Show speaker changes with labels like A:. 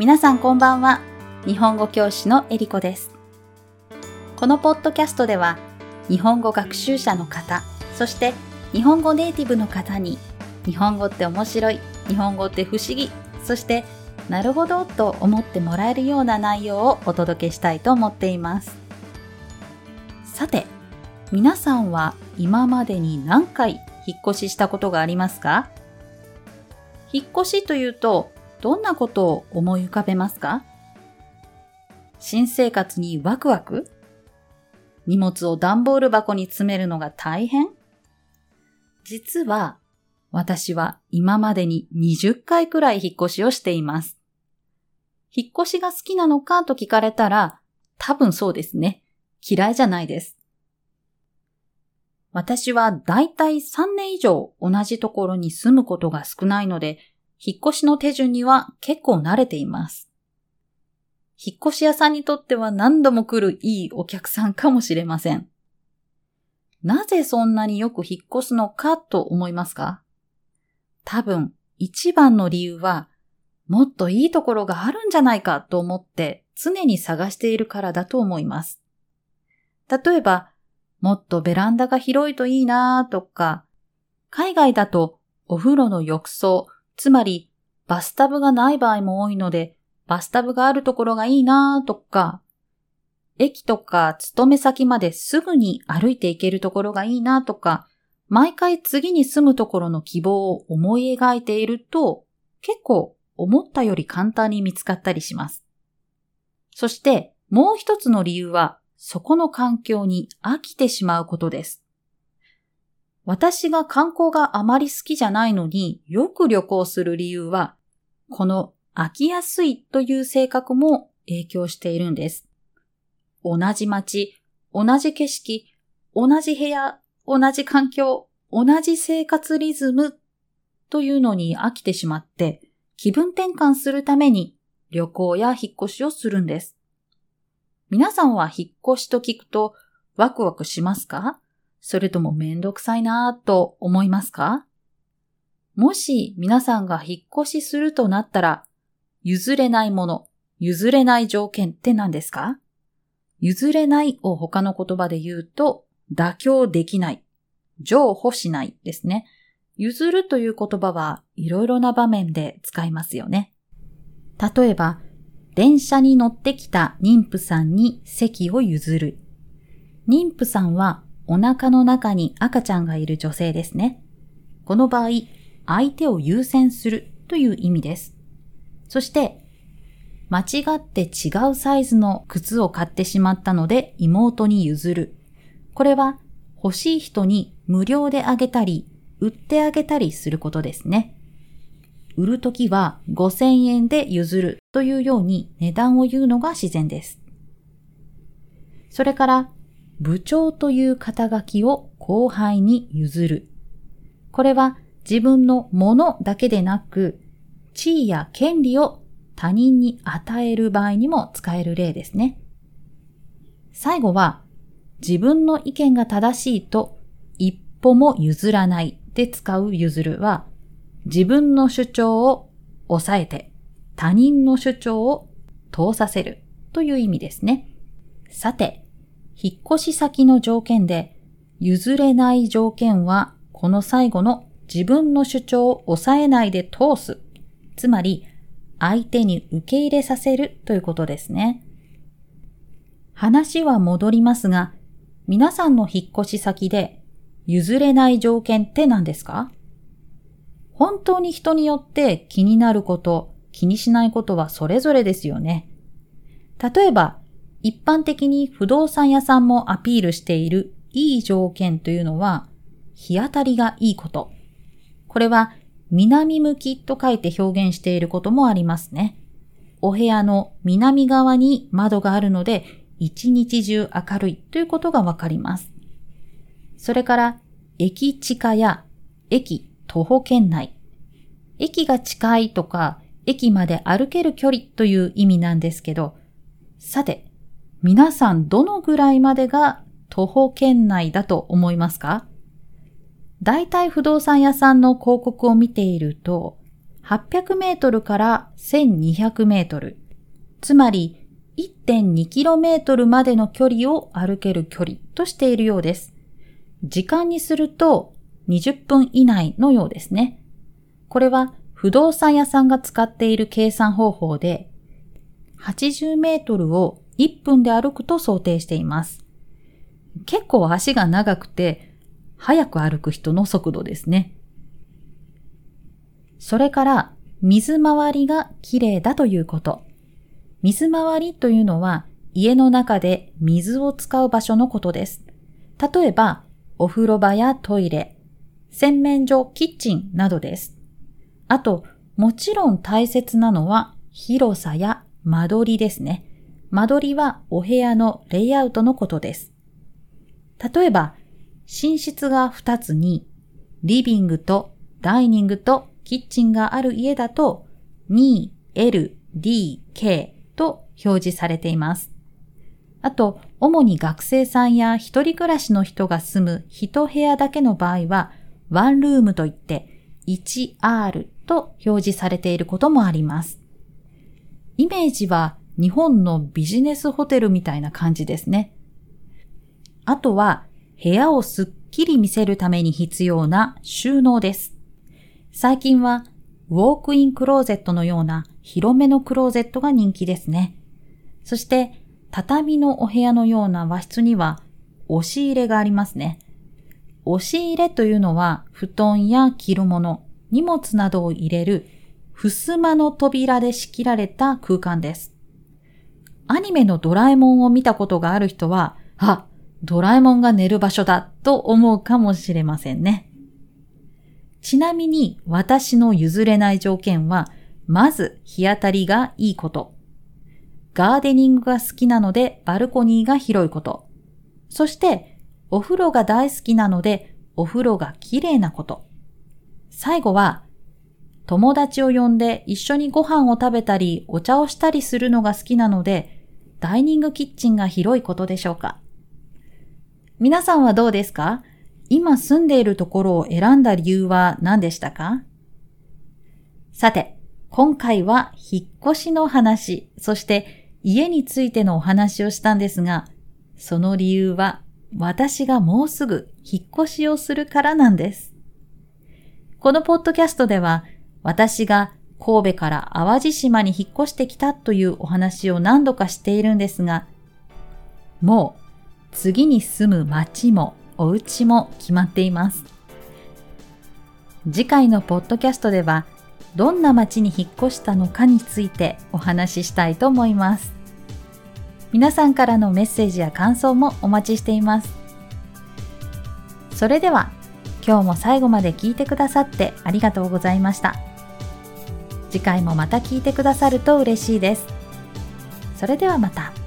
A: 皆さんこんばんは。日本語教師のえりこです。このポッドキャストでは、日本語学習者の方、そして日本語ネイティブの方に、日本語って面白い、日本語って不思議、そしてなるほどと思ってもらえるような内容をお届けしたいと思っています。さて、皆さんは今までに何回引っ越ししたことがありますか？引っ越しというとどんなことを思い浮かべますか？新生活にワクワク？荷物を段ボール箱に詰めるのが大変？実は私は今までに20回くらい引っ越しをしています。引っ越しが好きなのかと聞かれたら多分そうですね。嫌いじゃないです。私はだいたい3年以上同じところに住むことが少ないので、引っ越しの手順には結構慣れています。引っ越し屋さんにとっては何度も来るいいお客さんかもしれません。なぜそんなによく引っ越すのかと思いますか？多分一番の理由はもっといいところがあるんじゃないかと思って常に探しているからだと思います。例えばもっとベランダが広いといいなとか、海外だとお風呂の浴槽、つまりバスタブがない場合も多いので、バスタブがあるところがいいなとか、駅とか勤め先まですぐに歩いて行けるところがいいなとか、毎回次に住むところの希望を思い描いていると、結構思ったより簡単に見つかったりします。そしてもう一つの理由はそこの環境に飽きてしまうことです。私が観光があまり好きじゃないのによく旅行する理由は、この飽きやすいという性格も影響しているんです。同じ街、同じ景色、同じ部屋、同じ環境、同じ生活リズムというのに飽きてしまって気分転換するために旅行や引っ越しをするんです。皆さんは引っ越しと聞くとワクワクしますか？それともめんどくさいなぁと思いますか？もし皆さんが引っ越しするとなったら、譲れないもの、譲れない条件って何ですか？譲れないを他の言葉で言うと、妥協できない、譲歩しないですね。譲るという言葉はいろいろな場面で使いますよね。例えば、電車に乗ってきた妊婦さんに席を譲る。妊婦さんはお腹の中に赤ちゃんがいる女性ですね。この場合、相手を優先するという意味です。そして、間違って違うサイズの靴を買ってしまったので妹に譲る。これは欲しい人に無料であげたり、売ってあげたりすることですね。売るときは5000円で譲るというように値段を言うのが自然です。それから、部長という肩書きを後輩に譲る。これは自分のものだけでなく、地位や権利を他人に与える場合にも使える例ですね。最後は、自分の意見が正しいと一歩も譲らないで使う譲るは、自分の主張を抑えて他人の主張を通させるという意味ですね。さて、引っ越し先の条件で譲れない条件はこの最後の自分の主張を抑えないで通す。つまり相手に受け入れさせるということですね。話は戻りますが、皆さんの引っ越し先で譲れない条件って何ですか？本当に人によって気になること、気にしないことはそれぞれですよね。例えば、一般的に不動産屋さんもアピールしているいい条件というのは、日当たりがいいこと。これは南向きと書いて表現していることもありますね。お部屋の南側に窓があるので、一日中明るいということがわかります。それから、駅地下や駅徒歩圏内。駅が近いとか、駅まで歩ける距離という意味なんですけど、さて、皆さんどのぐらいまでが徒歩圏内だと思いますか？大体不動産屋さんの広告を見ていると、800メートルから1200メートル、つまり 1.2km までの距離を歩ける距離としているようです。時間にすると20分以内のようですね。これは不動産屋さんが使っている計算方法で、80メートルを1分で歩くと想定しています。結構足が長くて、早く歩く人の速度ですね。それから、水回りが綺麗だということ。水回りというのは、家の中で水を使う場所のことです。例えば、お風呂場やトイレ、洗面所、キッチンなどです。あと、もちろん大切なのは広さや間取りですね。間取りはお部屋のレイアウトのことです。例えば、寝室が2つに、リビングとダイニングとキッチンがある家だと、2L、D、K と表示されています。あと、主に学生さんや一人暮らしの人が住む一部屋だけの場合は、ワンルームといって 1R と表示されていることもあります。イメージは日本のビジネスホテルみたいな感じですね。あとは部屋をすっきり見せるために必要な収納です。最近はウォークインクローゼットのような広めのクローゼットが人気ですね。そして畳のお部屋のような和室には押し入れがありますね。押し入れというのは布団や着るもの、荷物などを入れる襖の扉で仕切られた空間です。アニメのドラえもんを見たことがある人は、あ、ドラえもんが寝る場所だと思うかもしれませんね。ちなみに私の譲れない条件は、まず日当たりがいいこと。ガーデニングが好きなのでバルコニーが広いこと。そしてお風呂が大好きなのでお風呂が綺麗なこと。最後は友達を呼んで一緒にご飯を食べたりお茶をしたりするのが好きなのでダイニングキッチンが広いことでしょうか？皆さんはどうですか？今住んでいるところを選んだ理由は何でしたか？さて、今回は引っ越しの話、そして家についてのお話をしたんですが、その理由は私がもうすぐ引っ越しをするからなんです。このポッドキャストでは私が神戸から淡路島に引っ越してきたというお話を何度かしているんですが、もう次に住む町もお家も決まっています。次回のポッドキャストでは、どんな町に引っ越したのかについてお話ししたいと思います。皆さんからのメッセージや感想もお待ちしています。それでは、今日も最後まで聞いてくださってありがとうございました。次回もまた聞いてくださると嬉しいです。それではまた。